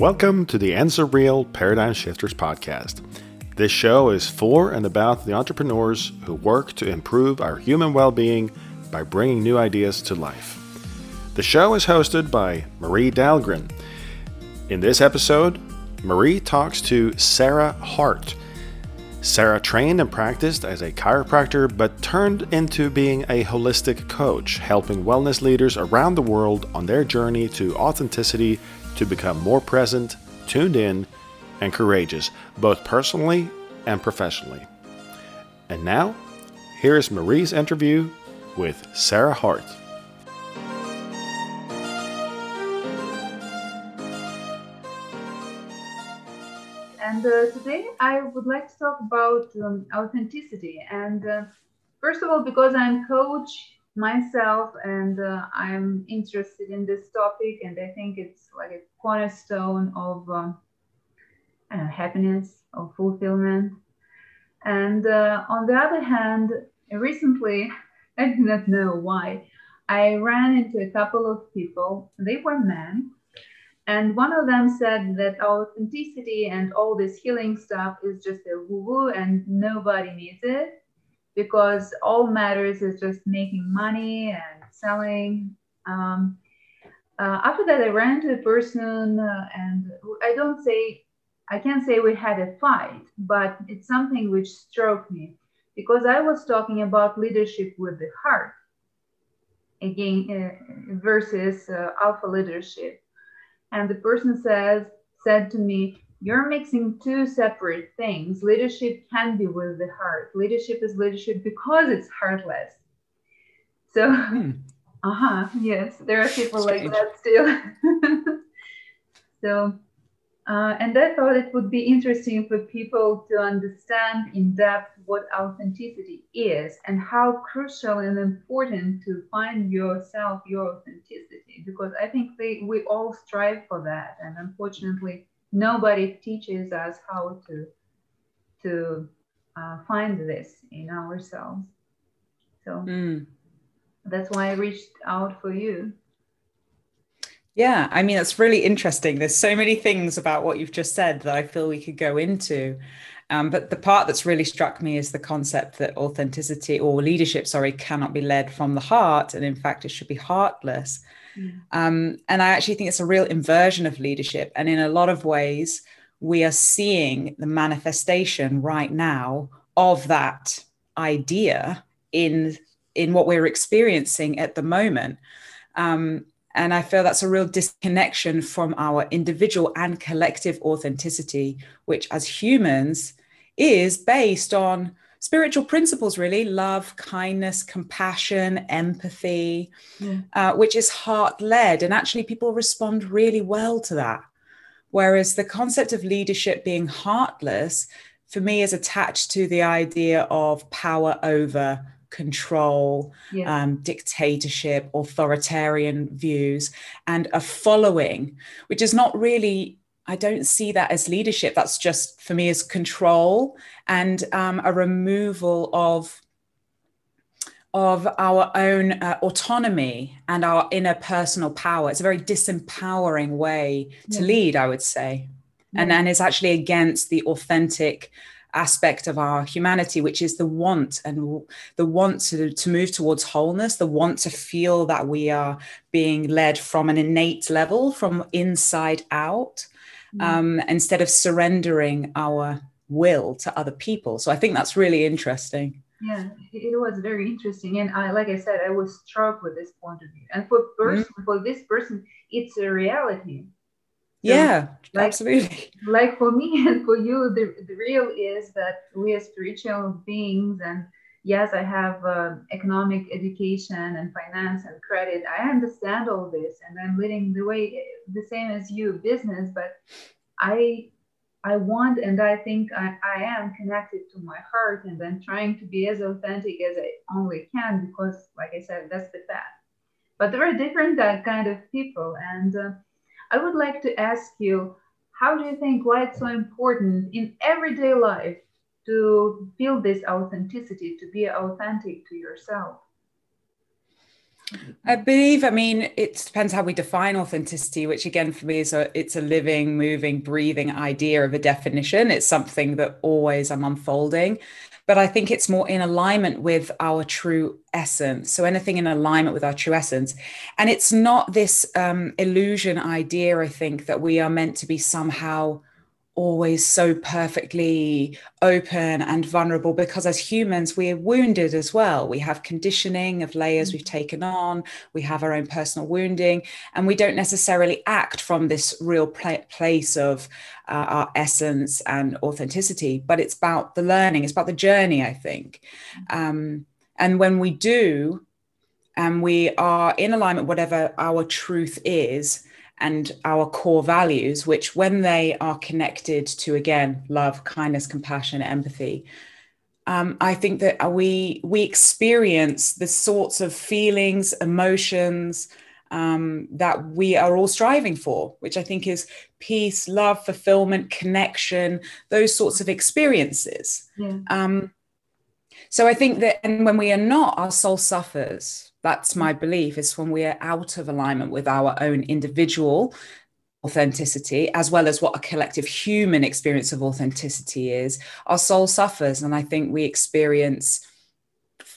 Welcome to the Answer Real Paradigm Shifters podcast. This show is for and about the entrepreneurs who work to improve our human well being by bringing new ideas to life. The show is hosted by Marie Dahlgren. In this episode, Marie talks to Sarah Hart. Sarah trained and practiced as a chiropractor but turned into being a holistic coach, helping wellness leaders around the world on their journey to authenticity to become more present, tuned in, and courageous, both personally and professionally. And now, here is Marie's interview with Sarah Hart. And uh, today I would like to talk about um, authenticity. And uh, first of all, because I'm coach myself and uh, I'm interested in this topic, and I think it's like a cornerstone of um, happiness, of fulfillment. And uh, on the other hand, recently, I do not know why, I ran into a couple of people. They were men. And one of them said that authenticity and all this healing stuff is just a woo woo and nobody needs it because all matters is just making money and selling. Um, uh, after that, I ran to the person, uh, and I don't say, I can't say we had a fight, but it's something which struck me because I was talking about leadership with the heart again uh, versus uh, alpha leadership. And the person says, said to me, you're mixing two separate things. Leadership can be with the heart. Leadership is leadership because it's heartless. So, hmm. uh huh, yes, there are people Strange. like that still. so, uh, and I thought it would be interesting for people to understand in depth what authenticity is and how crucial and important to find yourself, your authenticity, because I think they, we all strive for that. And unfortunately, nobody teaches us how to to uh, find this in ourselves. So mm. that's why i reached out for you. Yeah i mean it's really interesting. There's so many things about what you've just said that i feel we could go into um, but the part that's really struck me is the concept that authenticity or leadership sorry cannot be led from the heart and in fact it should be heartless Mm. Um, and I actually think it's a real inversion of leadership. And in a lot of ways, we are seeing the manifestation right now of that idea in in what we're experiencing at the moment. Um, and I feel that's a real disconnection from our individual and collective authenticity, which as humans is based on spiritual principles really love kindness compassion empathy yeah. uh, which is heart led and actually people respond really well to that whereas the concept of leadership being heartless for me is attached to the idea of power over control, yeah. um, dictatorship, authoritarian views, and a following, which is not really I don't see that as leadership. That's just for me as control and um, a removal of of our own uh, autonomy and our inner personal power. It's a very disempowering way to yeah. lead, I would say, yeah. and and it's actually against the authentic aspect of our humanity which is the want and the want to, to move towards wholeness the want to feel that we are being led from an innate level from inside out. Um, instead of surrendering our will to other people. So I think that's really interesting. Yeah, it was very interesting, and I, like I said, I was struck with this point of view. And for person, mm. for this person, it's a reality. So yeah, like, absolutely. Like for me and for you, the, the real is that we are spiritual beings and yes, I have uh, economic education and finance and credit. I understand all this, and I'm leading the way the same as you, business. But I, I want, and I think I, I am connected to my heart, and I'm trying to be as authentic as I only can because, like I said, that's the path. But there are different uh, kind of people, and uh, I would like to ask you, how do you think why it's so important in everyday life to build this authenticity, to be authentic to yourself? I believe, I mean, it depends how we define authenticity, which again for me is a it's a living, moving, breathing idea of a definition. It's something that always I'm unfolding. But I think it's more in alignment with our true essence. So anything in alignment with our true essence. And it's not this um, illusion idea, I think, that we are meant to be somehow always so perfectly open and vulnerable because as humans we're wounded as well we have conditioning of layers we've mm. taken on we have our own personal wounding and we don't necessarily act from this real pl- place of uh, our essence and authenticity but it's about the learning it's about the journey i think mm. um, and when we do and we are in alignment whatever our truth is and our core values, which, when they are connected to again love, kindness, compassion, empathy, um, I think that we we experience the sorts of feelings, emotions um, that we are all striving for, which I think is peace, love, fulfillment, connection, those sorts of experiences. Yeah. Um, so I think that, and when we are not, our soul suffers that's my belief is when we are out of alignment with our own individual authenticity as well as what a collective human experience of authenticity is our soul suffers. And i think we experience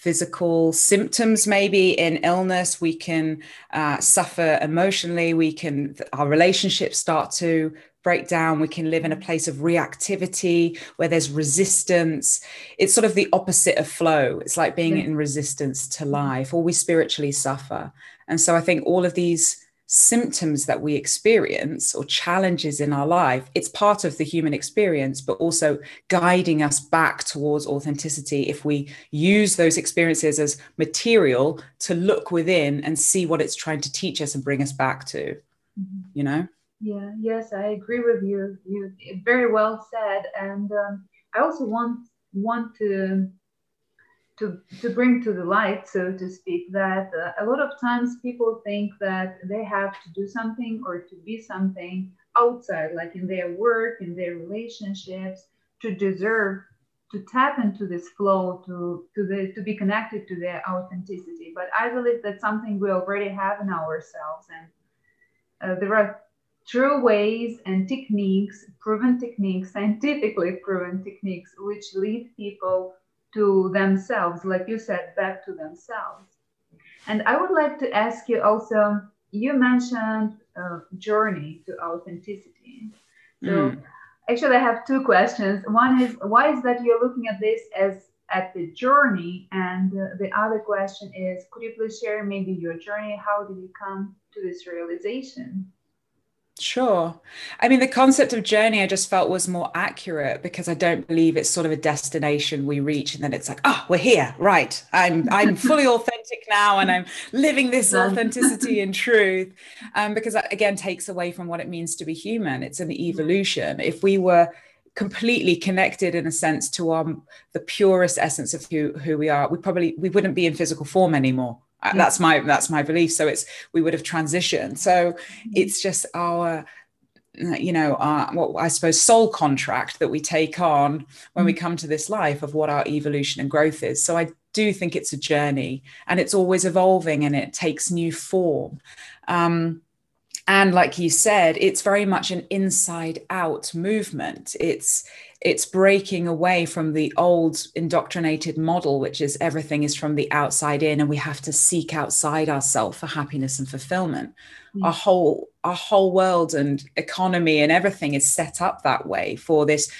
physical symptoms maybe in illness. We can uh, suffer emotionally. We can our relationships start to break down. We can live in a place of reactivity where there's resistance. It's sort of the opposite of flow. It's like being in resistance to life, or we spiritually suffer. And so I think all of these symptoms that we experience or challenges in our life, it's part of the human experience, but also guiding us back towards authenticity if we use those experiences as material to look within and see what it's trying to teach us and bring us back to, mm-hmm. you know? Yeah, yes, I agree with you. You very well said, and um, I also want want to to to bring to the light, so to speak, that uh, a lot of times people think that they have to do something or to be something outside, like in their work, in their relationships, to deserve to tap into this flow, to to the to be connected to their authenticity. But I believe that's something we already have in ourselves, and uh, there are true ways and techniques, proven techniques, scientifically proven techniques, which lead people to themselves, like you said, back to themselves. And I would like to ask you also, you mentioned uh, journey to authenticity. So mm. actually I have two questions. One is why is that you're looking at this as at the journey? And uh, the other question is, could you please share maybe your journey? How did you come to this realization? Sure. I mean, the concept of journey I just felt was more accurate because I don't believe it's sort of a destination we reach and then it's like, oh, we're here, right? I'm I'm fully authentic now and I'm living this authenticity and truth. Um, because that again takes away from what it means to be human. It's an evolution. If we were completely connected in a sense to our the purest essence of who who we are, we probably we wouldn't be in physical form anymore that's my that's my belief. So it's we would have transitioned. So mm-hmm. it's just our you know our what i suppose soul contract that we take on when we mm-hmm. come to this life of what our evolution and growth is. So i do think it's a journey and it's always evolving and it takes new form. Um, and like you said it's very much an inside out movement it's it's breaking away from the old indoctrinated model which is everything is from the outside in and we have to seek outside ourselves for happiness and fulfillment mm. our whole our whole world and economy and everything is set up that way for this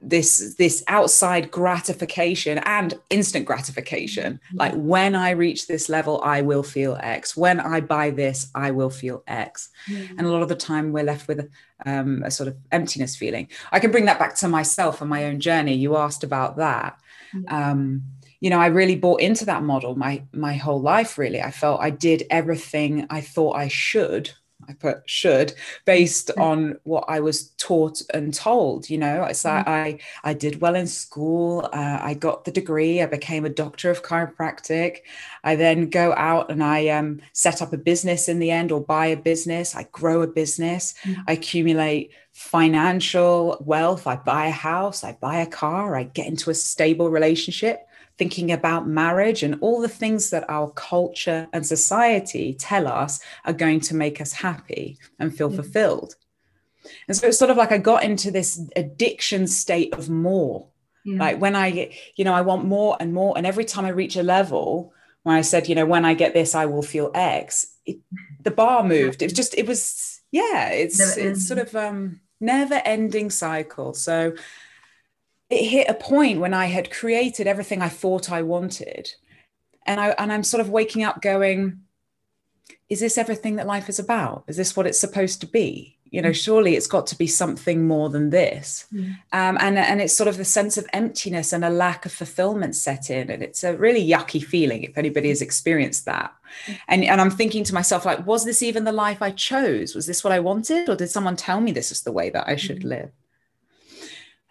this this outside gratification and instant gratification. Mm-hmm. like when i reach this level i will feel x. When i buy this i will feel x. Mm-hmm. and a lot of the time we're left with um, a sort of emptiness feeling. I can bring that back to myself and my own journey. You asked about that. Mm-hmm. um, you know i really bought into that model my my whole life really. I felt i did everything i thought i should I put should based on what I was taught and told. You know, it's like mm-hmm. I I did well in school. Uh, I got the degree. I became a doctor of chiropractic. I then go out and I um, set up a business in the end, or buy a business. I grow a business. Mm-hmm. I accumulate financial wealth. I buy a house. I buy a car. I get into a stable relationship thinking about marriage and all the things that our culture and society tell us are going to make us happy and feel mm-hmm. fulfilled. And so it's sort of like I got into this addiction state of more. Yeah. Like when I, you know, I want more and more. And every time I reach a level where I said, you know, when I get this, I will feel X, it, the bar moved. It was just, it was, yeah, it's, it's sort of um never ending cycle. So it hit a point when I had created everything I thought I wanted. And I and I'm sort of waking up going, is this everything that life is about? Is this what it's supposed to be? You know, mm. surely it's got to be something more than this. Mm. Um, and, and it's sort of the sense of emptiness and a lack of fulfillment set in. And it's a really yucky feeling if anybody has experienced that. Mm. And, and I'm thinking to myself, like, was this even the life I chose? Was this what I wanted? Or did someone tell me this is the way that I should mm. live?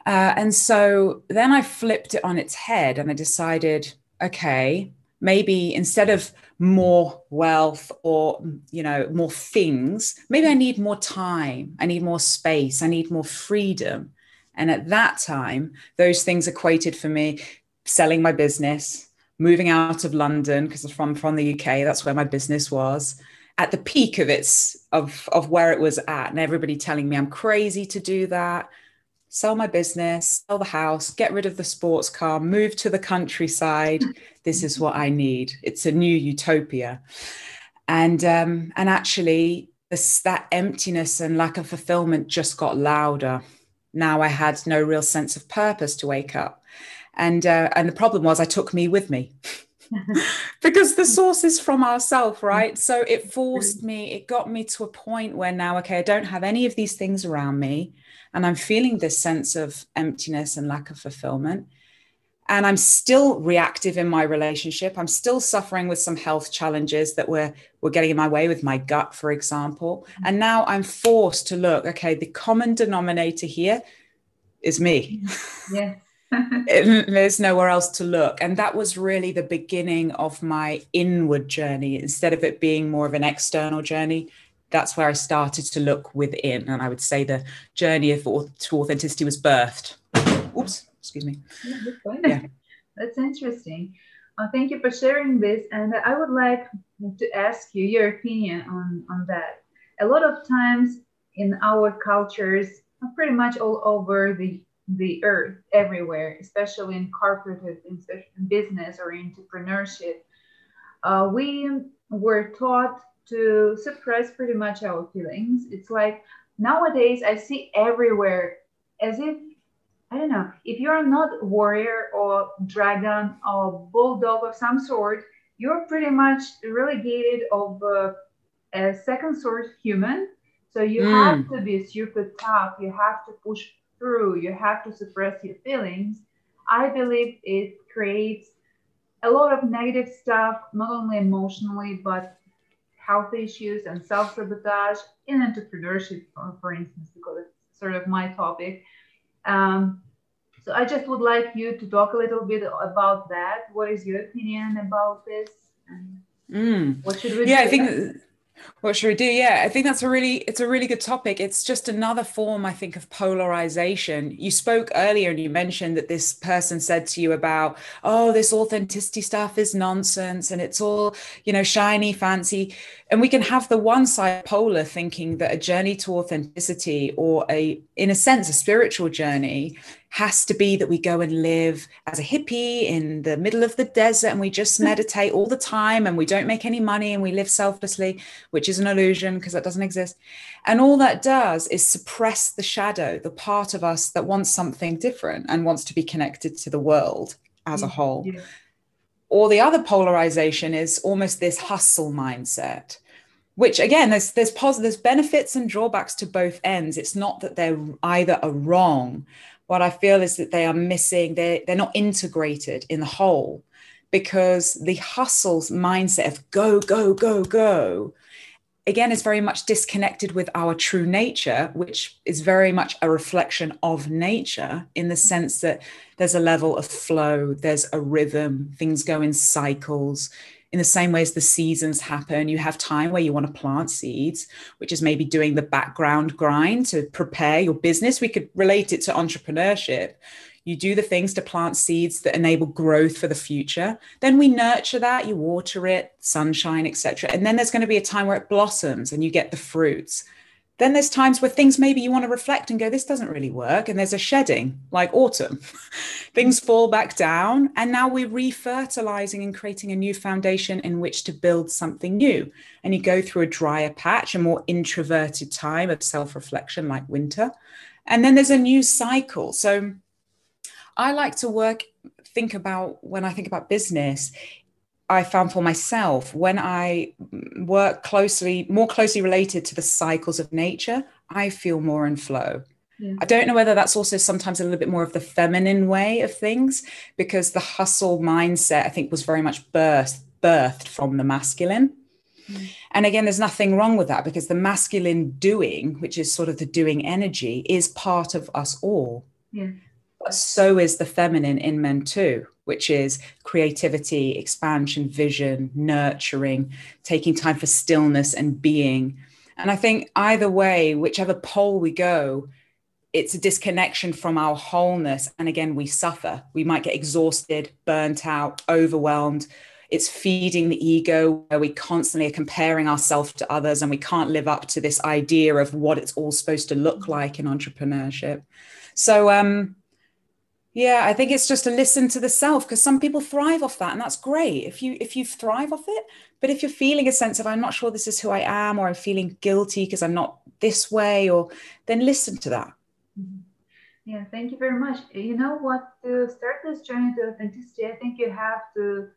Uh, and so then I flipped it on its head and I decided, okay, maybe instead of more wealth or you know more things maybe i need more time i need more space i need more freedom. And at that time those things equated for me selling my business moving out of london because i'm from, from the uk that's where my business was at the peak of its of of where it was at and everybody telling me i'm crazy to do that sell my business, sell the house, get rid of the sports car, move to the countryside. This is what I need. It's a new utopia. And um, and actually, this, that emptiness and lack of fulfillment just got louder. Now I had no real sense of purpose to wake up, and uh, and the problem was I took me with me. because the source is from ourself right so it forced me it got me to a point where now okay i don't have any of these things around me and I'm feeling this sense of emptiness and lack of fulfillment. And I'm still reactive in my relationship. I'm still suffering with some health challenges that were, were getting in my way with my gut, for example. Mm-hmm. And now I'm forced to look, okay, the common denominator here is me. There's nowhere else to look. And that was really the beginning of my inward journey. Instead of it being more of an external journey, that's where I started to look within. And I would say the journey of to authenticity was birthed. Oops, excuse me. Yeah. that's interesting. Uh, thank you for sharing this. And I would like to ask you your opinion on, on that. A lot of times in our cultures, pretty much all over the the earth, everywhere, especially in corporate in business or entrepreneurship, uh, we were taught to suppress pretty much our feelings. It's like nowadays I see everywhere as if I don't know if you're not warrior or dragon or bulldog of some sort, you're pretty much relegated of uh, a second sort human. So you mm. have to be super tough. You have to push through. You have to suppress your feelings. I believe it creates a lot of negative stuff, not only emotionally but health issues and self sabotage in entrepreneurship, for, for instance, because it's sort of my topic. Um, so I just would like you to talk a little bit about that. What is your opinion about this? Mm. What should we yeah, do? I think what should we do? Yeah, I think that's a really it's a really good topic. It's just another form, I think, of polarization. You spoke earlier and you mentioned that this person said to you about, oh, this authenticity stuff is nonsense and it's all, you know, shiny, fancy. And we can have the one side polar thinking that a journey to authenticity or a, in a sense, a spiritual journey has to be that we go and live as a hippie in the middle of the desert and we just hmm. meditate all the time and we don't make any money and we live selflessly, which is an illusion because that doesn't exist. And all that does is suppress the shadow, the part of us that wants something different and wants to be connected to the world as a mm, whole. Yeah. Or the other polarization is almost this hustle mindset which again there's there's positive there's benefits and drawbacks to both ends it's not that they're either are wrong what I feel is that they are missing, they're, they're not integrated in the whole because the hustles mindset of go, go, go, go, again, is very much disconnected with our true nature, which is very much a reflection of nature in the sense that there's a level of flow, there's a rhythm, things go in cycles in the same way as the seasons happen, you have time where you want to plant seeds, which is maybe doing the background grind to prepare your business. We could relate it to entrepreneurship. you do the things to plant seeds that enable growth for the future then we nurture that you water it sunshine etc and then there's going to be a time where it blossoms and you get the fruits then there's times where things maybe you want to reflect and go this doesn't really work and there's a shedding like autumn. Things mm. fall back down and now we're refertilizing and creating a new foundation in which to build something new. And you go through a drier patch a more introverted time of self-reflection like winter. And then there's a new cycle. So i like to work think about when i think about business I found for myself when I work closely, more closely related to the cycles of nature, I feel more in flow. Yeah. I don't know whether that's also sometimes a little bit more of the feminine way of things, because the hustle mindset, I think, was very much birthed, birthed from the masculine. Mm. And again, there's nothing wrong with that because the masculine doing, which is sort of the doing energy, is part of us all. Yeah. But so is the feminine in men too which is creativity, expansion, vision, nurturing, taking time for stillness and being. And I think either way, whichever pole we go, it's a disconnection from our wholeness. And again, we suffer. We might get exhausted, burnt out, overwhelmed. It's feeding the ego where we constantly are comparing ourselves to others and we can't live up to this idea of what it's all supposed to look like in entrepreneurship. So, um, yeah, I think it's just to listen to the self because some people thrive off that, and that's great if you if you thrive off it. But if you're feeling a sense of I'm not sure this is who I am, or I'm feeling guilty because I'm not this way, or then listen to that. Mm-hmm. Yeah, thank you very much. You know what? To start this journey to authenticity, I think you have to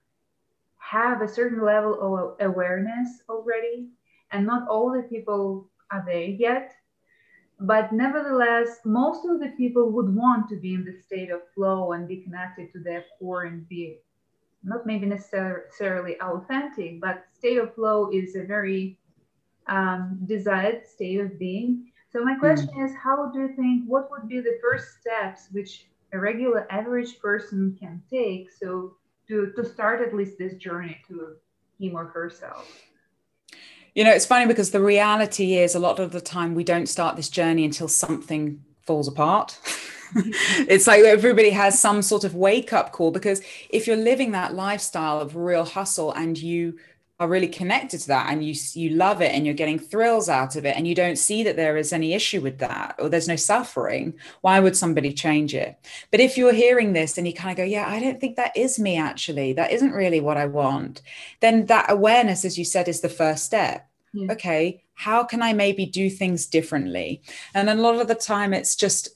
have a certain level of awareness already, and not all the people are there yet but nevertheless, most of the people would want to be in the state of flow and be connected to their core and be not maybe necessarily authentic, but state of flow is a very um, desired state of being. So my question mm. is, how do you think what would be the first steps which a regular average person can take so to, to start at least this journey to him or herself? You know, it's funny because the reality is a lot of the time we don't start this journey until something falls apart. it's like everybody has some sort of wake up call because if you're living that lifestyle of real hustle and you are really connected to that and you you love it and you're getting thrills out of it and you don't see that there is any issue with that or there's no suffering why would somebody change it? But if you're hearing this and you kind of go yeah i don't think that is me actually. That isn't really what i want then that awareness as you said is the first step. Yeah. okay how can i maybe do things differently? And a lot of the time it's just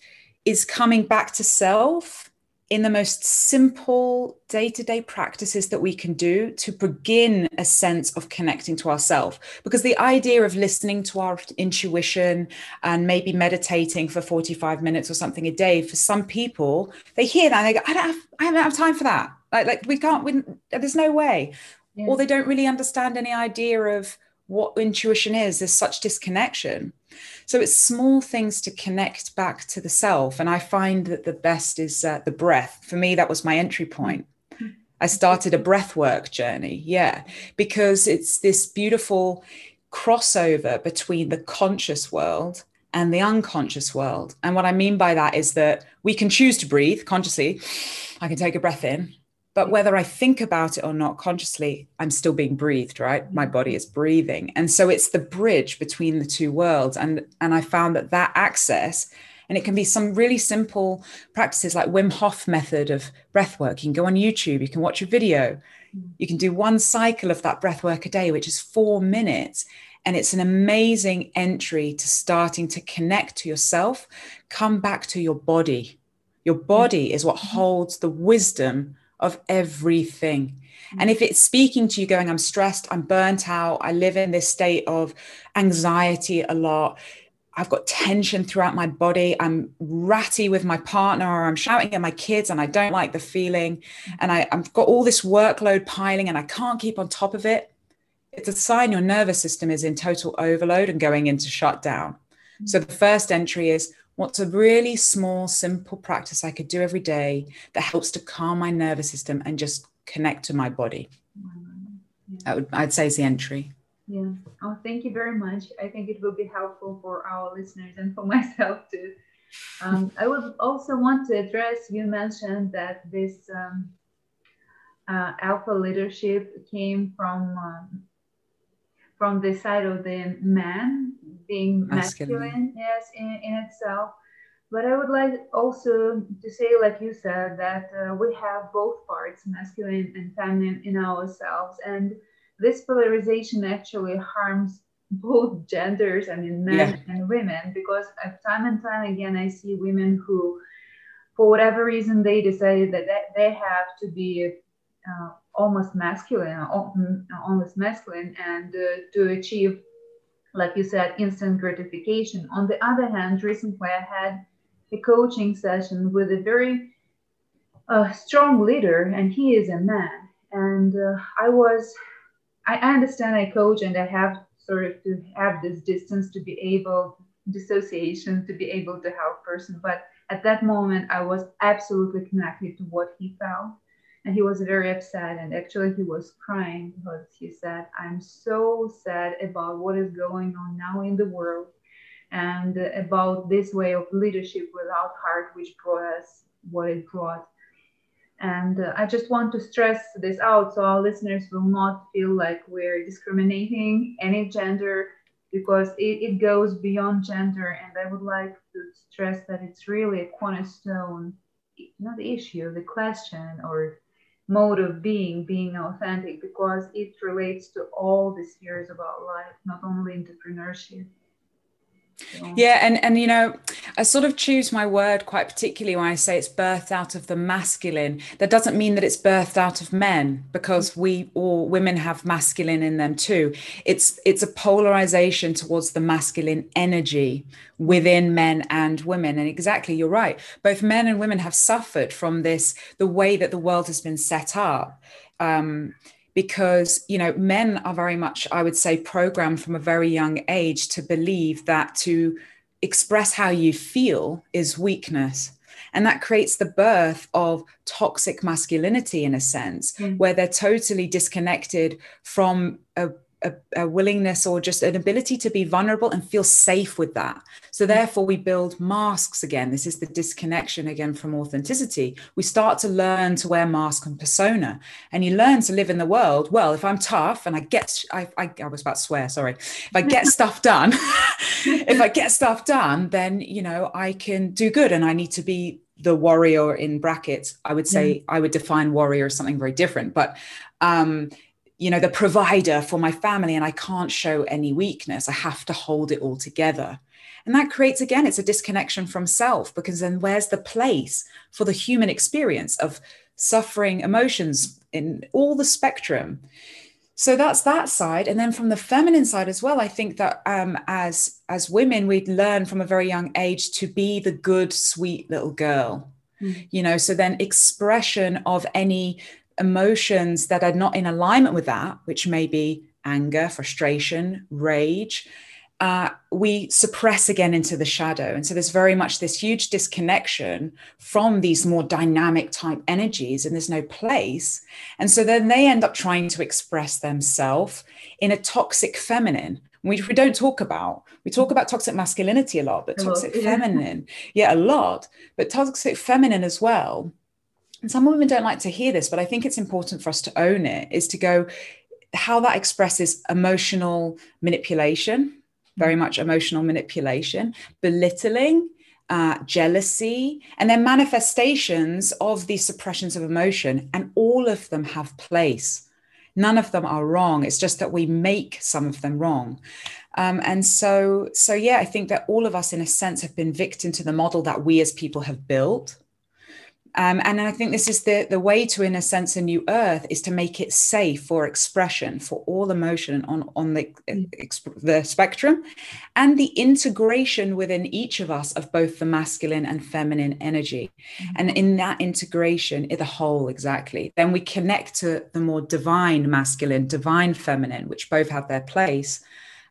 is coming back to self in the most simple day to day practices that we can do to begin a sense of connecting to ourselves. Because the idea of listening to our intuition and maybe meditating for 45 minutes or something a day, for some people, they hear that and they go, I don't have, I don't have time for that. Like, like we can't, we, there's no way. Yeah. Or they don't really understand any idea of what intuition is. There's such disconnection. So it's small things to connect back to the self. And I find that the best is uh, the breath. For me, that was my entry point. I started a breath work journey. Yeah, because it's this beautiful crossover between the conscious world and the unconscious world. And what I mean by that is that we can choose to breathe consciously. I can take a breath in but whether I think about it or not consciously, I'm still being breathed, right? My body is breathing. And so it's the bridge between the two worlds. And, and I found that that access, and it can be some really simple practices like Wim Hof method of breath work. You can go on YouTube, you can watch a video, you can do one cycle of that breath work a day, which is four minutes. And it's an amazing entry to starting to connect to yourself, come back to your body. Your body is what mm-hmm. holds the wisdom of everything. Mm. And if it's speaking to you, going, I'm stressed, I'm burnt out, I live in this state of anxiety a lot, I've got tension throughout my body, I'm ratty with my partner, or I'm shouting at my kids and I don't like the feeling, mm. and I, I've got all this workload piling and I can't keep on top of it, it's a sign your nervous system is in total overload and going into shutdown. Mm. So the first entry is What's a really small, simple practice I could do every day that helps to calm my nervous system and just connect to my body? Yeah. Would, I'd say is the entry. Yeah. Oh, thank you very much. I think it will be helpful for our listeners and for myself too. Um, I would also want to address you mentioned that this um, uh, alpha leadership came from um, from the side of the man being masculine, masculine yes, in, in itself. But I would like also to say, like you said, that uh, we have both parts, masculine and feminine, in ourselves. And this polarization actually harms both genders, I mean, men yeah. and women, because time and time again, I see women who, for whatever reason, they decided that they have to be uh, almost masculine, almost masculine, and uh, to achieve, like you said, instant gratification. On the other hand, recently I had a coaching session with a very uh, strong leader, and he is a man. And uh, I was, I understand I coach and I have sort of to have this distance to be able, dissociation to be able to help person. But at that moment, I was absolutely connected to what he felt. And he was very upset. And actually, he was crying because he said, I'm so sad about what is going on now in the world and about this way of leadership without heart, which brought us what it brought. And uh, I just want to stress this out so our listeners will not feel like we're discriminating any gender because it, it goes beyond gender. And I would like to stress that it's really a cornerstone, not the issue, the question or mode of being, being authentic, because it relates to all the spheres of our life, not only entrepreneurship. Yeah, and and you know, I sort of choose my word quite particularly when I say it's birthed out of the masculine. That doesn't mean that it's birthed out of men, because we all women have masculine in them too. It's it's a polarization towards the masculine energy within men and women. And exactly, you're right. Both men and women have suffered from this, the way that the world has been set up. Um, because you know men are very much i would say programmed from a very young age to believe that to express how you feel is weakness and that creates the birth of toxic masculinity in a sense mm. where they're totally disconnected from a a, a, willingness or just an ability to be vulnerable and feel safe with that. So, mm. therefore, we build masks again. This is the disconnection again from authenticity. We start to learn to wear mask and persona, and you learn to live in the world. Well, if I'm tough and I get, I, I, I was about to swear, sorry. If I get stuff done, if I get stuff done, then, you know, I can do good and I need to be the warrior in brackets. I would say mm. I would define warrior as something very different, but, um, you know the provider for my family and i can't show any weakness. I have to hold it all together. And that creates again it's a disconnection from self because then where's the place for the human experience of suffering emotions in all the spectrum? So that's that side. And then from the feminine side as well i think that um, as as women we'd learn from a very young age to be the good sweet little girl. Mm. you know so then expression of any emotions that are not in alignment with that, which may be anger, frustration, rage, uh, we suppress again into the shadow. And so there's very much this huge disconnection from these more dynamic type energies, and there's no place. And so then they end up trying to express themselves in a toxic feminine, which we don't talk about. We talk about toxic masculinity a lot, but toxic yeah. feminine, yeah, a lot, but toxic feminine as well and some women don't like to hear this, but I think it's important for us to own it, is to go how that expresses emotional manipulation, very much emotional manipulation, belittling, uh, jealousy, and then manifestations of these suppressions of emotion. And all of them have place. None of them are wrong. It's just that we make some of them wrong. Um, and so, so yeah, I think that all of us, in a sense, have been victim to the model that we as people have built um, and I think this is the, the way to, in a sense, a new earth is to make it safe for expression, for all emotion on, on the, mm. the spectrum, and the integration within each of us of both the masculine and feminine energy. Mm-hmm. And in that integration, the whole exactly, then we connect to the more divine masculine, divine feminine, which both have their place.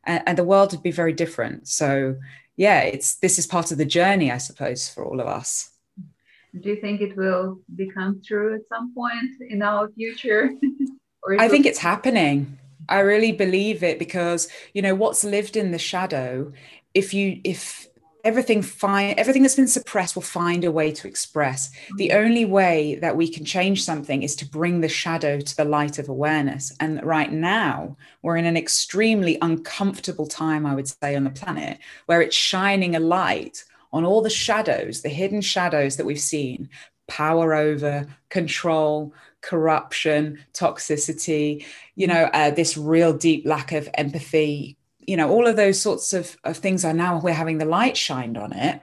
And, and the world would be very different. So, yeah, it's this is part of the journey, I suppose, for all of us do you think it will become true at some point in our future? I think it's happening. I really believe it because you know what's lived in the shadow if you if everything find everything that's been suppressed will find a way to express. The Mm-hmm. only way that we can change something is to bring the shadow to the light of awareness. And right now we're in an extremely uncomfortable time i would say on the planet where it's shining a light on all the shadows the hidden shadows that we've seen. Power over control corruption toxicity you know uh, this real deep lack of empathy you know all of those sorts of, of things are now we're having the light shined on it.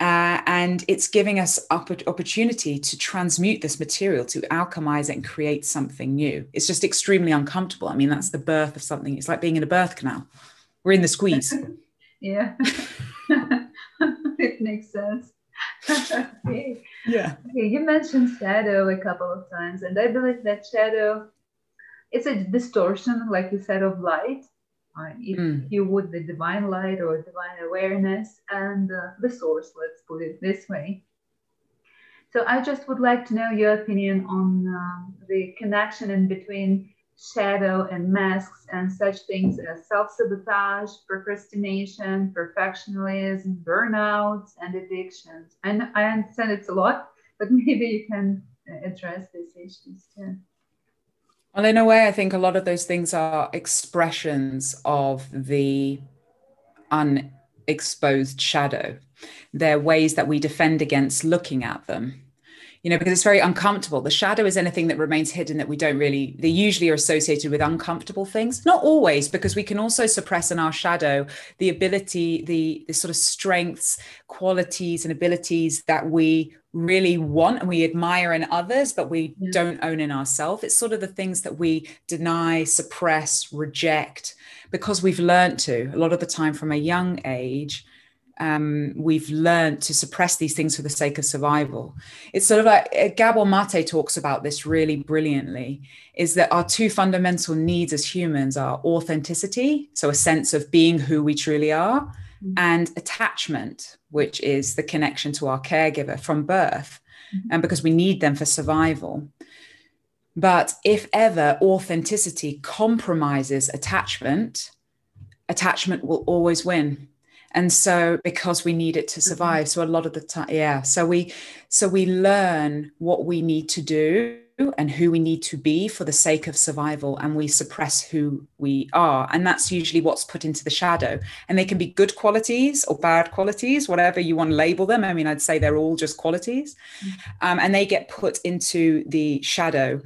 Uh, and it's giving us opp- opportunity to transmute this material to alchemize it and create something new. It's just extremely uncomfortable. I mean that's the birth of something. It's like being in a birth canal. We're in the squeeze. Yeah it makes sense okay. yeah okay you mentioned shadow a couple of times and i believe that shadow it's a distortion like you said of light uh, if Mm. you would the divine light or divine awareness and uh, the source let's put it this way so i just would like to know your opinion on um, the connection in between shadow and masks and such things as self-sabotage procrastination perfectionism burnouts and addictions and i understand it's a lot but maybe you can uh, address these issues too Well, in a way, I think a lot of those things are expressions of the unexposed shadow. They're ways that we defend against looking at them. You know, because it's very uncomfortable. The shadow is anything that remains hidden that we don't really, they usually are associated with uncomfortable things. Not always, because we can also suppress in our shadow the ability, the, the sort of strengths, qualities, and abilities that we really want and we admire in others, but we Yeah. don't own in ourselves. It's sort of the things that we deny, suppress, reject because we've learned to a lot of the time from a young age. Um, we've learned to suppress these things for the sake of survival. It's sort of like uh, Gabor Mate talks about this really brilliantly is that our two fundamental needs as humans are authenticity, so a sense of being who we truly are, Mhm. and attachment, which is the connection to our caregiver from birth, Mhm. and because we need them for survival. But if ever authenticity compromises attachment, attachment will always win. And so because we need it to survive. So a lot of the time, yeah. So we so we learn what we need to do and who we need to be for the sake of survival and we suppress who we are. And that's usually what's put into the shadow. And they can be good qualities or bad qualities whatever you want to label them. I mean i'd say they're all just qualities. Um, and they get put into the shadow.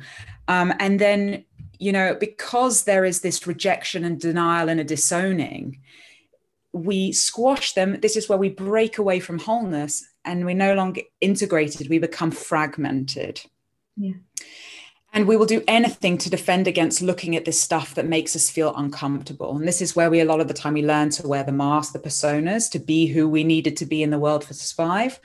Um, and then you know because there is this rejection and denial and a disowning we squash them this is where we break away from wholeness and we're no longer integrated we become fragmented Yeah. and we will do anything to defend against looking at this stuff that makes us feel uncomfortable. And this is where we, a lot of the time, we learn to wear the mask, the personas, to be who we needed to be in the world for survive.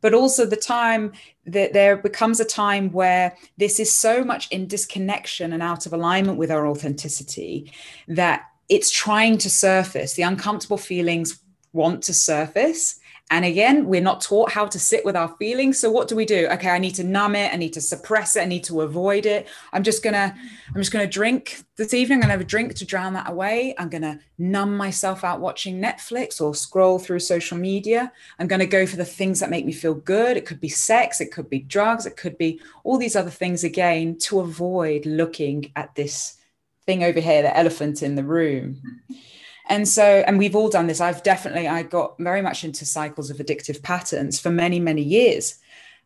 But also the time that there becomes a time where this is so much in disconnection and out of alignment with our authenticity that it's trying to surface. The uncomfortable feelings want to surface. And again, we're not taught how to sit with our feelings. So what do we do? Okay, I need to numb it. I need to suppress it. I need to avoid it. I'm just gonna, I'm just gonna drink this evening. I'm gonna have a drink to drown that away. I'm gonna numb myself out watching Netflix or scroll through social media. I'm gonna go for the things that make me feel good. It could be sex, it could be drugs, it could be all these other things again to avoid looking at this thing over here, the elephant in the room. And so and we've all done this. I've definitely i got very much into cycles of addictive patterns for many many years.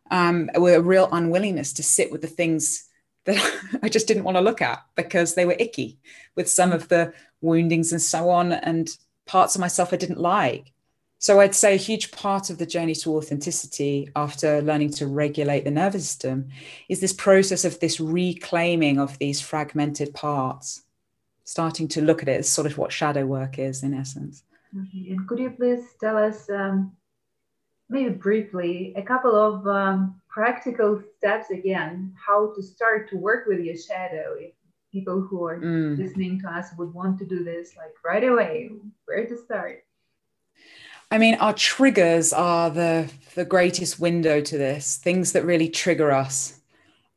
Um, with a real unwillingness to sit with the things that i just didn't want to look at because they were icky with some of the woundings and so on and parts of myself i didn't like so i'd say a huge part of the journey to authenticity after learning to regulate the nervous system is this process of this reclaiming of these fragmented parts starting to look at it as sort of what shadow work is in essence. Okay. And could you please tell us, um, maybe briefly, a couple of um, practical steps again, how to start to work with your shadow? If people who are Mm. listening to us would want to do this like right away, where to start? I mean, our triggers are the the greatest window to this. Things that really trigger us.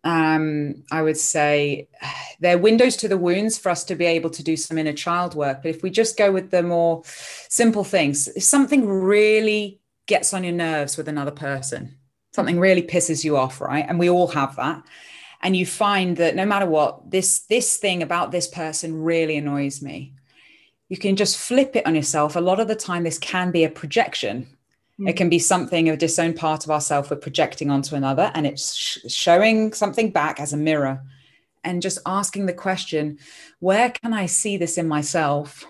um, I would say they're windows to the wounds for us to be able to do some inner child work. But if we just go with the more simple things, if something really gets on your nerves with another person, something really pisses you off, right? And we all have that. And you find that no matter what, this this thing about this person really annoys me. You can just flip it on yourself. A lot of the time, this can be a projection hmm. it can be something, a disowned part of ourselves we're projecting onto another, and it's sh- showing something back as a mirror. And just asking the question, where can I see this in myself?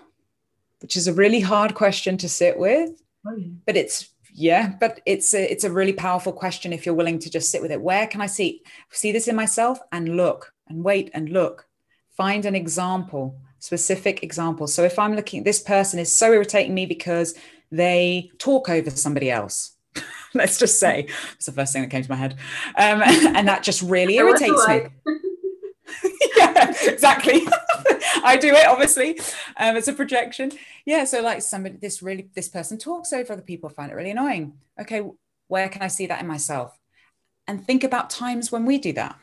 Which is a really hard question to sit with. Oh, yeah. But it's yeah, but it's a it's a really powerful question if you're willing to just sit with it. Where can I see see this in myself and look and wait and look? Find an example, specific examples. So if I'm looking, this person is so irritating me because they talk over somebody else. Let's just say it's the first thing that came to my head. Um, and that just really irritates me. yeah, exactly. I do it, obviously. Um, it's a projection. Yeah. So like somebody, this really, this person talks over other people, find it really annoying. Okay. Where can I see that in myself? And think about times when we do that.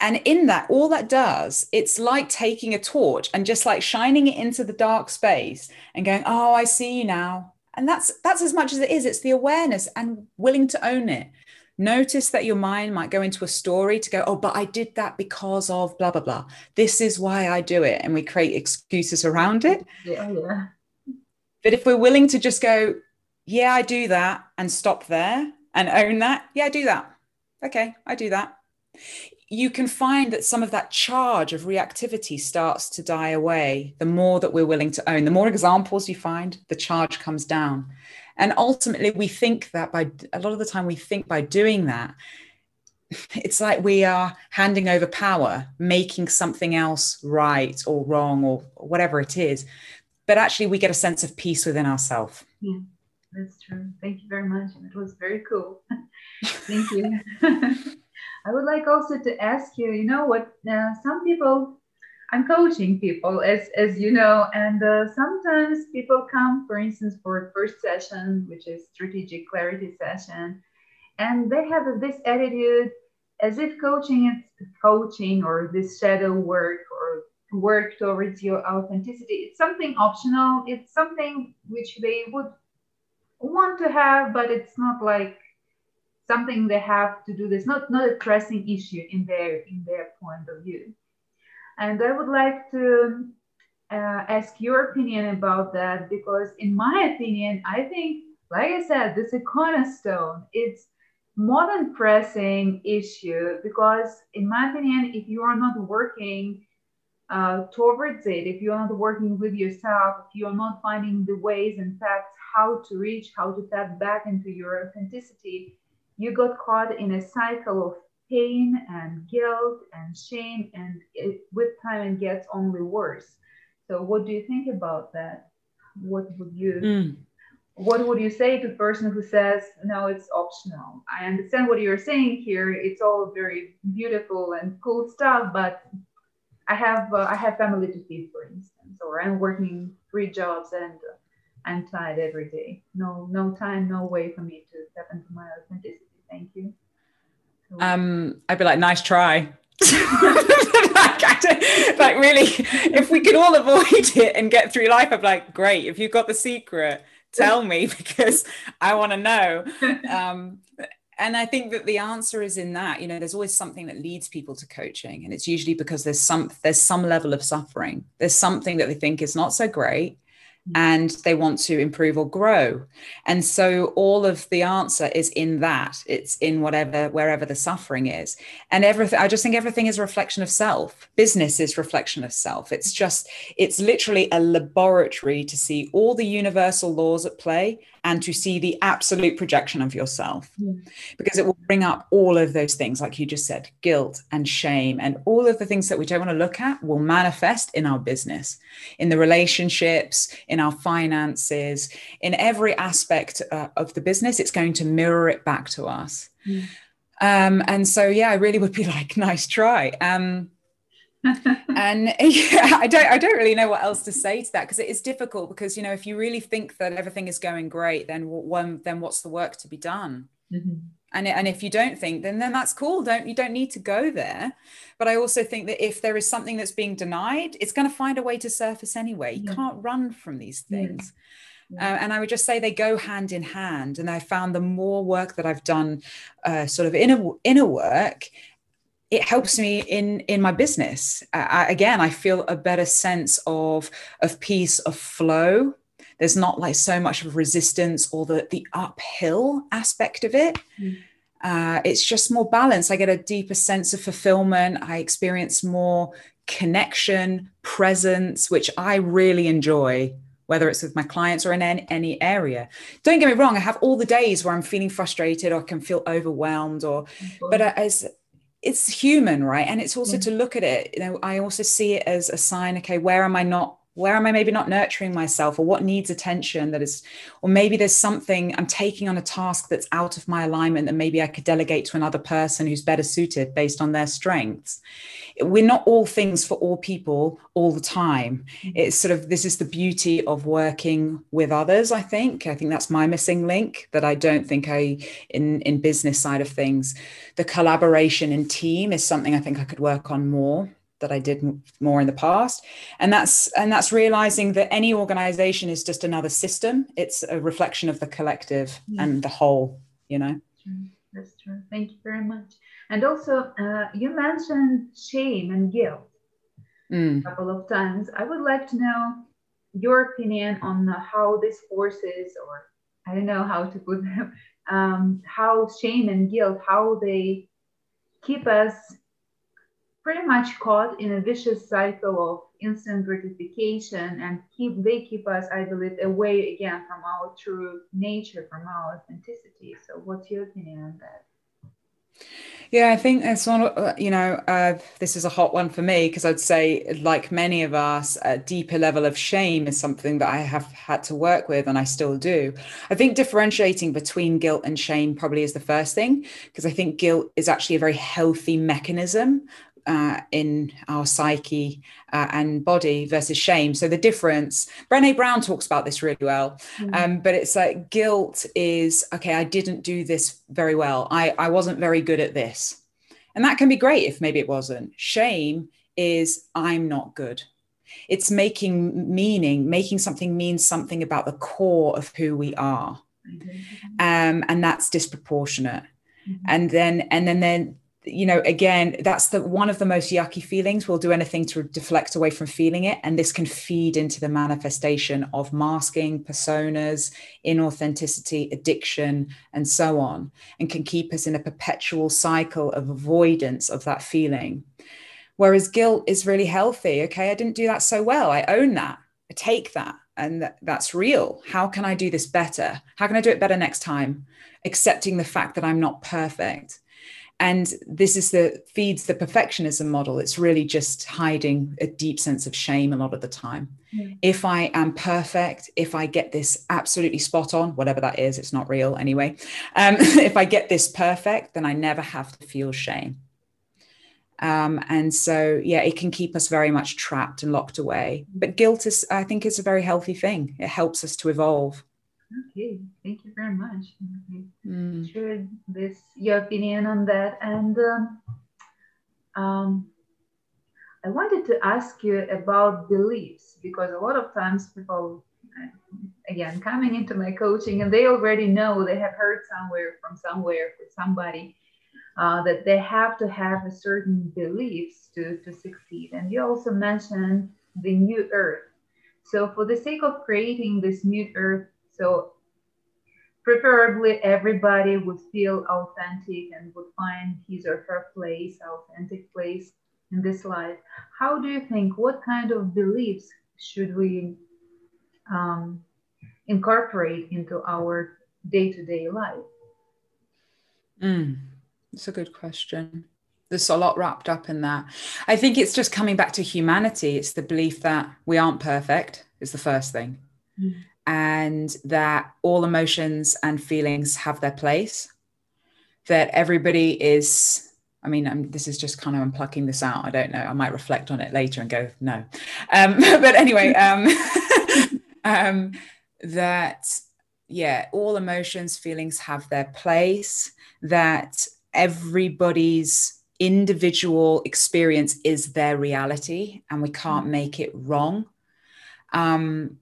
And in that, all that does, it's like taking a torch and just like shining it into the dark space and going, Oh, I see you now. And that's that's as much as it is. It's the awareness and willing to own it. Notice that your mind might go into a story to go oh but i did that because of blah blah blah. This is why i do it. And we create excuses around it. Yeah yeah. But if we're willing to just go yeah i do that and stop there and own that yeah i do that. Okay i do that you can find that some of that charge of reactivity starts to die away the more that we're willing to own. The more examples you find the charge comes down. And ultimately we think that by a lot of the time we think by doing that it's like we are handing over power making something else right or wrong or whatever it is. But actually we get a sense of peace within ourselves yeah that's true. Thank you very much. It was very cool. Thank you I would like also to ask you, you know what, uh, some people, I'm coaching people, as, as you know, and uh, sometimes people come, for instance, for a first session, which is strategic clarity session, and they have this attitude as if coaching is coaching or this shadow work or work towards your authenticity. It's something optional. It's something which they would want to have, but it's not like something they have to do this not not a pressing issue in their in their point of view. And i would like to uh, ask your opinion about that because in my opinion i think like i said this is a cornerstone. It's more than pressing issue because in my opinion if you are not working uh, towards it if you're not working with yourself if you're not finding the ways and facts how to reach how to tap back into your authenticity you got caught in a cycle of pain and guilt and shame, and it, with time it gets only worse. So, what do you think about that? What would you? Mm. What would you say to a person who says, no, it's optional? I understand what you're saying here. It's all very beautiful and cool stuff, but I have uh, I have family to feed, for instance, or I'm working three jobs and uh, I'm tired every day. No, no time, no way for me to step into my authenticity. Thank you. Um, I'd be like, nice try. like, like, really, if we could all avoid it and get through life, I'd be like, great. If you've got the secret, tell me because I want to know. Um, and I think that the answer is in that. You know, there's always something that leads people to coaching, and it's usually because there's some there's some level of suffering. There's something that they think is not so great Mm. and they want to improve or grow. And so all of the answer is in that. It's in whatever, wherever the suffering is. And everything, I just think everything is a reflection of self. Business is reflection of self. It's just, it's literally a laboratory to see all the universal laws at play and to see the absolute projection of yourself yeah. because it will bring up all of those things like you just said guilt and shame and all of the things that we don't want to look at will manifest in our business in the relationships in our finances in every aspect uh, of the business it's going to mirror it back to us yeah. um, and so yeah i really would be like nice try um, and yeah, I don't I don't really know what else to say to that because it is difficult because you know if you really think that everything is going great then one then what's the work to be done mm-hmm. And, and if you don't think then then that's cool don't you don't need to go there but i also think that if there is something that's being denied it's going to find a way to surface anyway you yeah. can't run from these things yeah. Uh, and I would just say they go hand in hand. And I found the more work that I've done, uh, sort of inner inner work, it helps me in in my business. Uh, again, I feel a better sense of of peace, of flow, there's not like so much of resistance or the the uphill aspect of it mm. uh, it's just more balanced i get a deeper sense of fulfillment i experience more connection presence which i really enjoy whether it's with my clients or in any, any area don't get me wrong i have all the days where i'm feeling frustrated or I can feel overwhelmed or mm-hmm. but as it's human right and it's also yeah. to look at it you know i also see it as a sign okay where am i not where am i maybe not nurturing myself or what needs attention that is or maybe there's something i'm taking on a task that's out of my alignment that maybe i could delegate to another person who's better suited based on their strengths. We're not all things for all people all the time. Mm-hmm. it's sort of this is the beauty of working with others i think. I think that's my missing link that i don't think i in in business side of things the collaboration in team is something i think i could work on more that I did more in the past. And that's and that's realizing that any organization is just another system. It's a reflection of the collective yeah. and the whole, you know. That's true. Thank you very much. And also, uh, you mentioned shame and guilt mm. a couple of times. I would like to know your opinion on how these forces, or I don't know how to put them, um, how shame and guilt, how they keep us pretty much caught in a vicious cycle of instant gratification and keep they keep us i believe away again from our true nature from our authenticity so what's your opinion on that yeah, I think that's one. Uh, you know, uh, this is a hot one for me because I'd say, like many of us, a deeper level of shame is something that I have had to work with, and I still do. I think differentiating between guilt and shame probably is the first thing because I think guilt is actually a very healthy mechanism uh, in our psyche uh, and body versus shame. So the difference, Brene Brown talks about this really well, mm-hmm. um, but it's like guilt is okay. I didn't do this very well. I I wasn't very good at this, and that can be great if maybe it wasn't. Shame is I'm not good. It's making meaning, making something mean something about the core of who we are, mm-hmm. um, and that's disproportionate. Mm-hmm. And then and then then you know again that's the one of the most yucky feelings. We'll do anything to deflect away from feeling it and this can feed into the manifestation of masking personas inauthenticity addiction and so on and can keep us in a perpetual cycle of avoidance of that feeling. Whereas guilt is really healthy okay? I didn't do that so well. I own that. I take that and that's real. How can i do this better? How can i do it better next time? Accepting the fact that i'm not perfect and this is the feeds the perfectionism model. It's really just hiding a deep sense of shame a lot of the time. Mm. if i am perfect if i get this absolutely spot on whatever that is it's not real anyway um, if i get this perfect then i never have to feel shame. Um, and so yeah it can keep us very much trapped and locked away. But guilt is i think is a very healthy thing. It helps us to evolve Okay, thank you very much. Mm. Shared this your opinion on that, and um, um, I wanted to ask you about beliefs because a lot of times people, again, coming into my coaching, and they already know they have heard somewhere from somewhere from somebody uh, that they have to have a certain beliefs to to succeed. And you also mentioned the new earth. So, for the sake of creating this new earth so preferably everybody would feel authentic and would find his or her place, authentic place in this life. How do you think, what kind of beliefs should we um, incorporate into our day to day life? Mm, that's a good question. There's a lot wrapped up in that. I think it's just coming back to humanity. It's the belief that we aren't perfect, is the first thing. Mm and that all emotions and feelings have their place, that everybody is. I mean, I'm, this is just kind of I'm plucking this out. I don't know. I might reflect on it later and go no. Um, but anyway, um, um, that yeah, all emotions, feelings have their place, that everybody's individual experience is their reality and we can't mm. make it wrong. Um,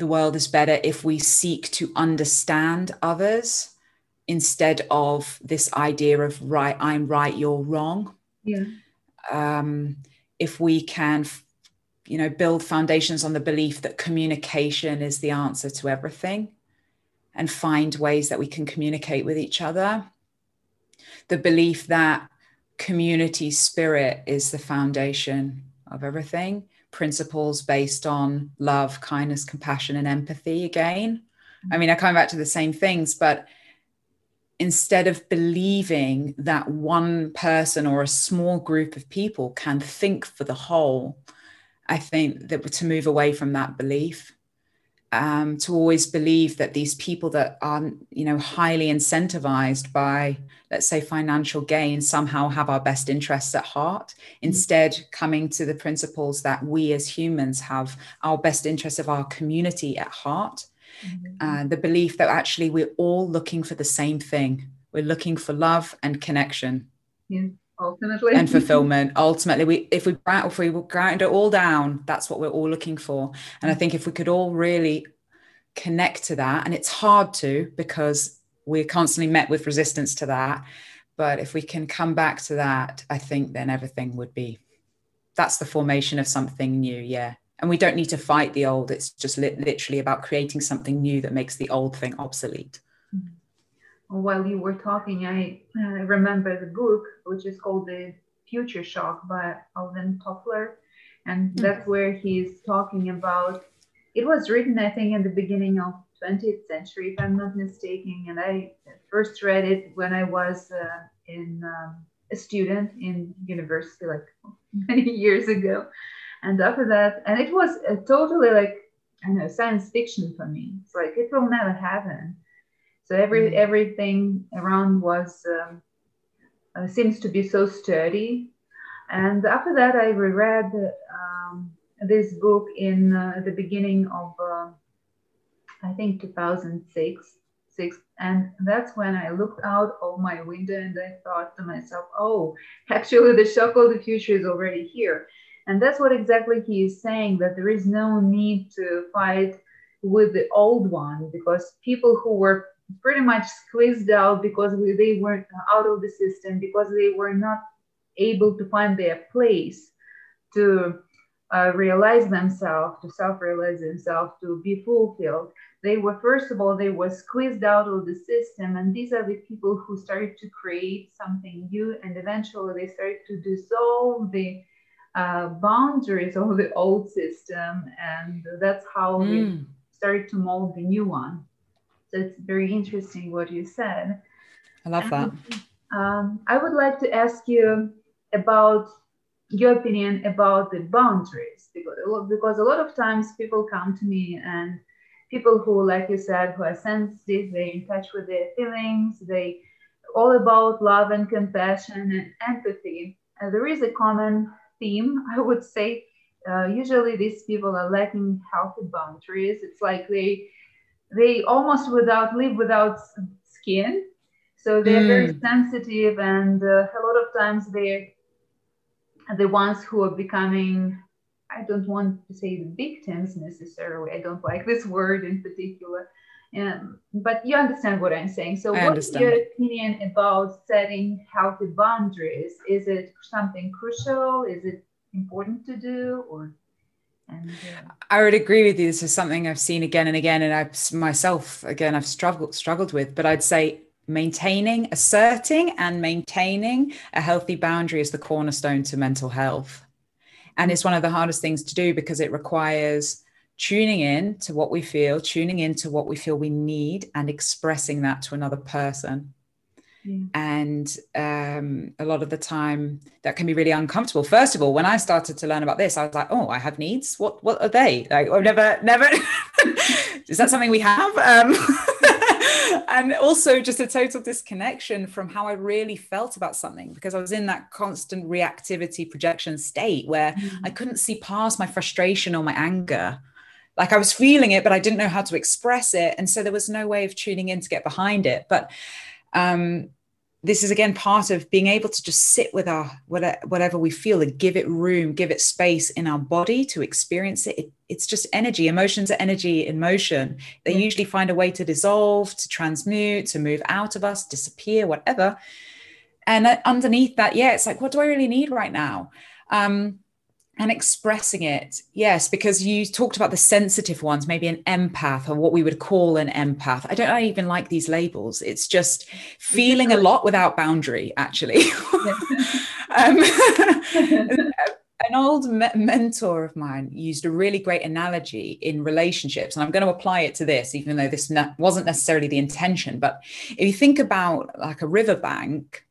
the world is better if we seek to understand others instead of this idea of right, I'm right, you're wrong. Yeah. Um, if we can you know build foundations on the belief that communication is the answer to everything and find ways that we can communicate with each other the belief that community spirit is the foundation of everything principles based on love kindness compassion and empathy again. I mm. mean i come back to the same things but instead of believing that one person or a small group of people can think for the whole I think that to move away from that belief, um, to always believe that these people that are, you know, highly incentivized by, let's say, financial gain somehow have our best interests at heart. Mm-hmm. Instead, coming to the principles that we as humans have our best interests of our community at heart. Mm-hmm. Uh, the belief that actually we're all looking for the same thing. We're looking for love and connection. Yeah ultimately. And fulfillment. Ultimately we if we if we grind it all down that's what we're all looking for. And i think if we could all really connect to that and it's hard to because we're constantly met with resistance to that but if we can come back to that i think then everything would be that's the formation of something new yeah. And we don't need to fight the old. It's just li- literally about creating something new that makes the old thing obsolete while you were talking, I uh, remember the book, which is called The Future Shock by Alvin Toffler. And mm-hmm. that's where he's talking about it was written, I think, in the beginning of 20th century, if I'm not mistaken. And I first read it when I was uh, in um, a student in university, like many years ago. And after that, and it was totally like, I know, science fiction for me. It's like, it will never happen so every mm. everything around was um, uh, seems to be so sturdy. And after that, I reread um, this book in uh, the beginning of uh, I think 2006. Six, and that's when I looked out of my window and I thought to myself, oh, actually, the shock of the future is already here. And that's what exactly he is saying that there is no need to fight with the old one because people who were pretty much squeezed out because we, they weren't out of the system because they were not able to find their place to uh, realize themselves to self-realize themselves to be fulfilled they were first of all they were squeezed out of the system and these are the people who started to create something new and eventually they started to dissolve the uh, boundaries of the old system and that's how mm. we started to mold the new one so it's very interesting what you said. I love and, that. Um, I would like to ask you about your opinion about the boundaries because, because a lot of times people come to me and people who, like you said, who are sensitive, they're in touch with their feelings, they all about love and compassion and empathy. Uh, there is a common theme, I would say. Uh, usually, these people are lacking healthy boundaries. It's like they they almost without live without skin so they're mm. very sensitive and uh, a lot of times they're the ones who are becoming i don't want to say the victims necessarily i don't like this word in particular um, but you understand what i'm saying so I what's understand. your opinion about setting healthy boundaries is it something crucial is it important to do or I would agree with you. This is something I've seen again and again, and I've myself again I've struggled struggled with. But I'd say maintaining, asserting, and maintaining a healthy boundary is the cornerstone to mental health, and it's one of the hardest things to do because it requires tuning in to what we feel, tuning in to what we feel we need, and expressing that to another person. And um, a lot of the time, that can be really uncomfortable. First of all, when I started to learn about this, I was like, "Oh, I have needs. What? What are they? Like, I've never, never. Is that something we have?" Um, and also, just a total disconnection from how I really felt about something because I was in that constant reactivity projection state where mm. I couldn't see past my frustration or my anger like I was feeling it, but I didn't know how to express it. And so there was no way of tuning in to get behind it. But um, this is again part of being able to just sit with our whatever we feel and give it room give it space in our body to experience it, it it's just energy. Emotions are energy in motion. They yeah. usually find a way to dissolve to transmute to move out of us disappear whatever. And underneath that yeah it's like what do i really need right now? Um, and expressing it. Yes because you talked about the sensitive ones maybe an empath or what we would call an empath. I don't I even like these labels. It's just feeling a lot without boundary actually. Um, an old me- mentor of mine used a really great analogy in relationships and i'm going to apply it to this even though this ne- wasn't necessarily the intention but if you think about like a riverbank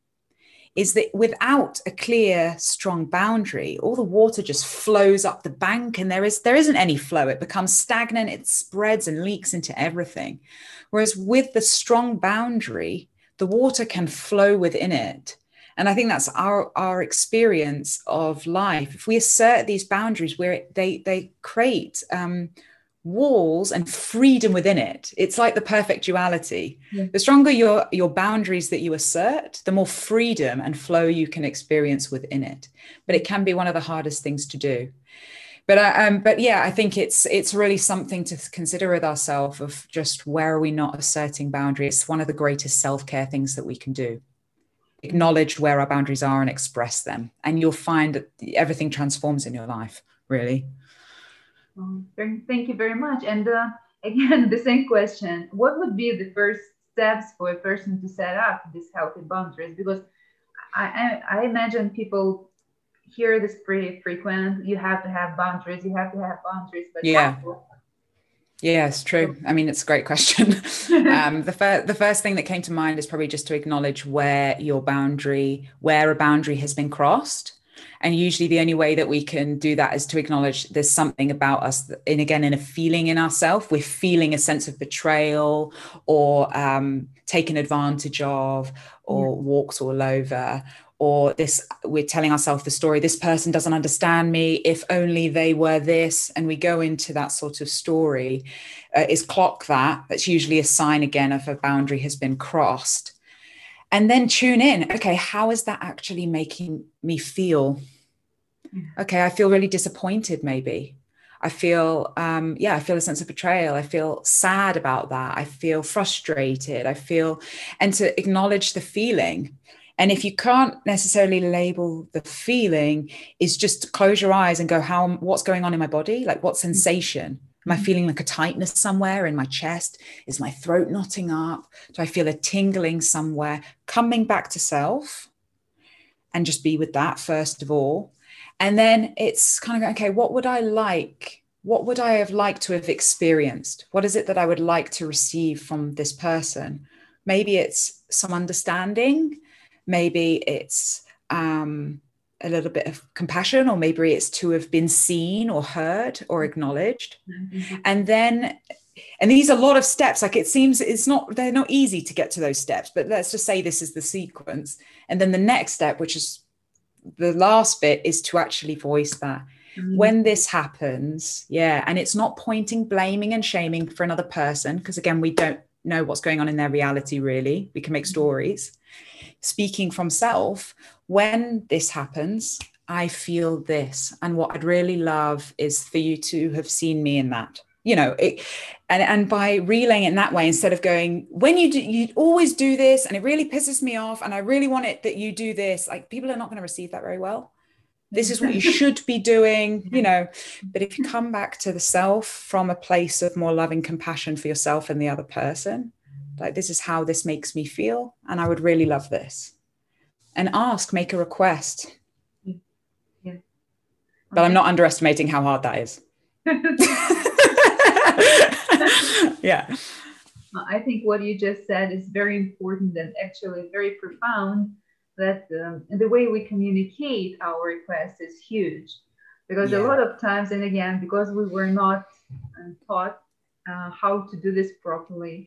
is that without a clear strong boundary all the water just flows up the bank and there is there isn't any flow. It becomes stagnant it spreads and leaks into everything. Whereas with the strong boundary the water can flow within it. And i think that's our our experience of life. If we assert these boundaries where they they create um, walls and freedom within it. It's like the perfect duality. Yeah. the stronger your your boundaries that you assert the more freedom and flow you can experience within it. But it can be one of the hardest things to do. But uh, um but yeah i think it's it's really something to consider with ourselves of just where are we not asserting boundaries? It's one of the greatest self-care things that we can do. Acknowledge where our boundaries are and express them. And you'll find that everything transforms in your life really thank you very much. And uh, again, the same question: What would be the first steps for a person to set up these healthy boundaries? Because I, I, I imagine people hear this pretty frequent. You have to have boundaries. You have to have boundaries. But yeah. Yeah, it's true. I mean, it's a great question. um, the, fir- the first thing that came to mind is probably just to acknowledge where your boundary, where a boundary has been crossed and usually the only way that we can do that is to acknowledge there's something about us and again in a feeling in ourselves we're feeling a sense of betrayal or um, taken advantage of or yeah. walked all over or this we're telling ourselves the story this person doesn't understand me. If only they were this. And we go into that sort of story. Uh, is clock that. That's usually a sign again of a boundary has been crossed and then tune in. Okay how is that actually making me feel? Okay i feel really disappointed maybe. I feel um, yeah i feel a sense of betrayal. I feel sad about that. I feel frustrated. I feel and to acknowledge the feeling. And if you can't necessarily label the feeling is just close your eyes and go how what's going on in my body? Like what sensation Am I mm-hmm. feeling like a tightness somewhere in my chest? Is my throat knotting up? Do I feel a tingling somewhere? Coming back to self and just be with that first of all. And then it's kind of okay, what would I like? What would I have liked to have experienced? What is it that I would like to receive from this person? Maybe it's some understanding. Maybe it's um, a little bit of compassion, or maybe it's to have been seen or heard or acknowledged. Mm-hmm. And then, and these are a lot of steps. Like it seems it's not, they're not easy to get to those steps, but let's just say this is the sequence. And then the next step, which is the last bit, is to actually voice that. Mm-hmm. When this happens, yeah, and it's not pointing, blaming, and shaming for another person, because again, we don't know what's going on in their reality, really. We can make mm-hmm. stories. Speaking from self, when this happens, I feel this. And what I'd really love is for you to have seen me in that. You know, it, and and by relaying it in that way, instead of going, when you do, you always do this, and it really pisses me off, and I really want it that you do this. Like people are not going to receive that very well. This is what you should be doing, you know. But if you come back to the self from a place of more loving compassion for yourself and the other person, like this is how this makes me feel, and I would really love this and ask, make a request. Yeah. But I'm not underestimating how hard that is. yeah. I think what you just said is very important and actually very profound. That um, the way we communicate our request is huge, because yeah. a lot of times, and again, because we were not uh, taught uh, how to do this properly,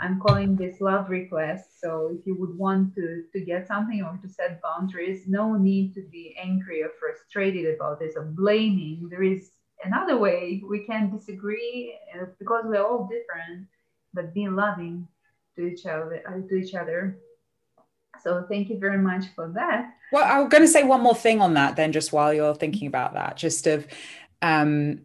I'm calling this love request. So if you would want to, to get something or to set boundaries, no need to be angry or frustrated about this or blaming. There is another way we can disagree uh, because we're all different, but being loving to each other, uh, to each other. So thank you very much for that. Well, I'm going to say one more thing on that then, just while you're thinking about that, just of, um,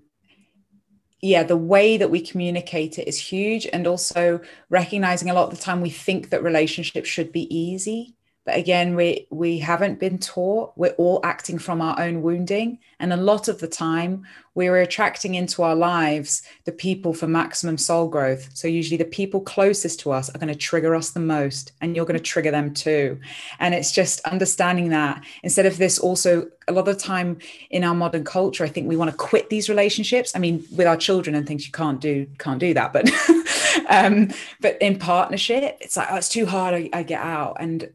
yeah, the way that we communicate it is huge. And also recognizing a lot of the time we think that relationships should be easy but again we we haven't been taught. We're all acting from our own wounding. And a lot of the time we're attracting into our lives the people for maximum soul growth. So usually the people closest to us are going to trigger us the most and you're going to trigger them too. And it's just understanding that instead of this also a lot of the time in our modern culture i think we want to quit these relationships. I mean with our children and things you can't do can't do that but um but in partnership it's like oh it's too hard. I, I get out. And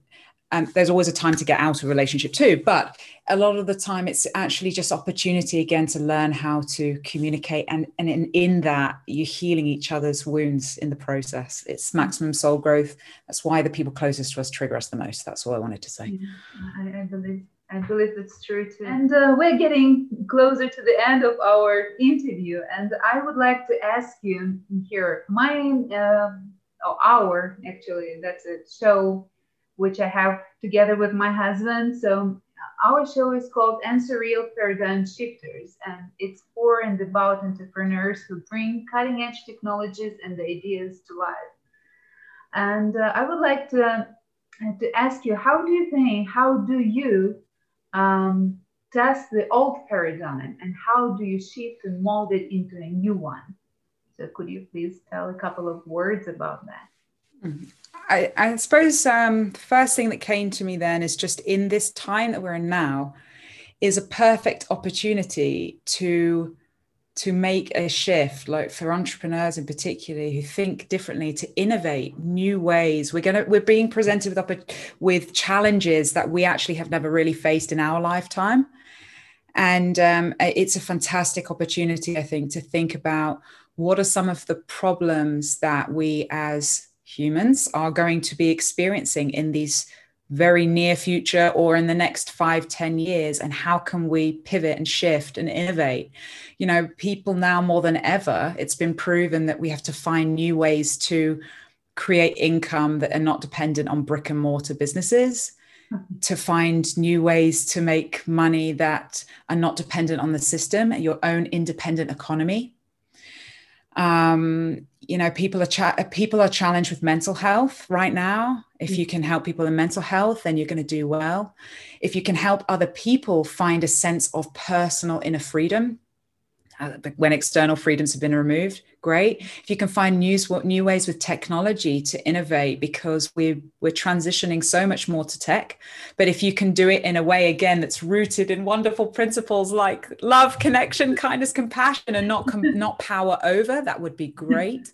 um, there's always a time to get out of a relationship too but a lot of the time it's actually just opportunity again to learn how to communicate and and in, in that you're healing each other's wounds in the process. It's maximum soul growth. That's why the people closest to us trigger us the most. That's all i wanted to say. Yeah, I, I, believe I believe that's true too. And uh, we're getting closer to the end of our interview, and I would like to ask you here, my uh, oh, our actually that's a show which I have together with my husband. So our show is called Answer Real Paradigm Shifters, and it's for and about entrepreneurs who bring cutting edge technologies and ideas to life. And uh, I would like to, uh, to ask you, how do you think, how do you um, test the old paradigm and how do you shift and mold it into a new one? So could you please tell a couple of words about that? I, I suppose um, the first thing that came to me then is just in this time that we're in now is a perfect opportunity to to make a shift like for entrepreneurs in particular who think differently to innovate new ways. We're going to we're being presented with with challenges that we actually have never really faced in our lifetime. And um, it's a fantastic opportunity i think to think about what are some of the problems that we as humans are going to be experiencing in these very near future or in the next five ten years and how can we pivot and shift and innovate you know people now more than ever it's been proven that we have to find new ways to create income that are not dependent on brick and mortar businesses mm-hmm. to find new ways to make money that are not dependent on the system your own independent economy um, you know people are cha- people are challenged with mental health right now if mm. you can help people in mental health then you're going to do well if you can help other people find a sense of personal inner freedom Uh, when external freedoms have been removed great. If you can find new, new ways with technology to innovate because we're, we're transitioning so much more to tech. But if you can do it in a way again that's rooted in wonderful principles like love connection kindness compassion and not com- not power over that would be great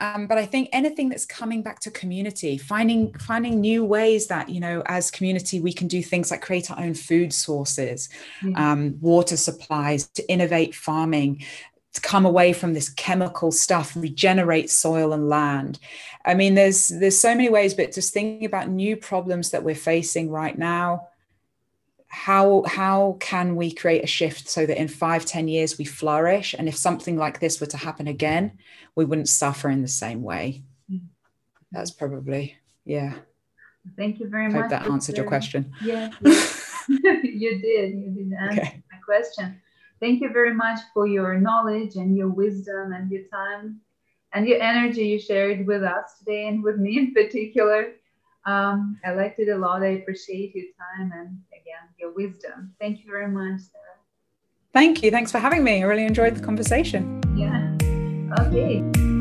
um, but I think anything that's coming back to community, finding finding new ways that you know, as community, we can do things like create our own food sources, mm-hmm. um, water supplies, to innovate farming, to come away from this chemical stuff, regenerate soil and land. I mean, there's there's so many ways, but just thinking about new problems that we're facing right now how how can we create a shift so that in five ten years we flourish and if something like this were to happen again we wouldn't suffer in the same way mm-hmm. that's probably yeah thank you very I much hope that answered your question yeah, yeah. you did you did answer okay. my question thank you very much for your knowledge and your wisdom and your time and your energy you shared with us today and with me in particular um, I liked it a lot. I appreciate your time and your wisdom. Thank you very much, Sarah. Thank you. Thanks for having me. I really enjoyed the conversation. Yeah. Okay.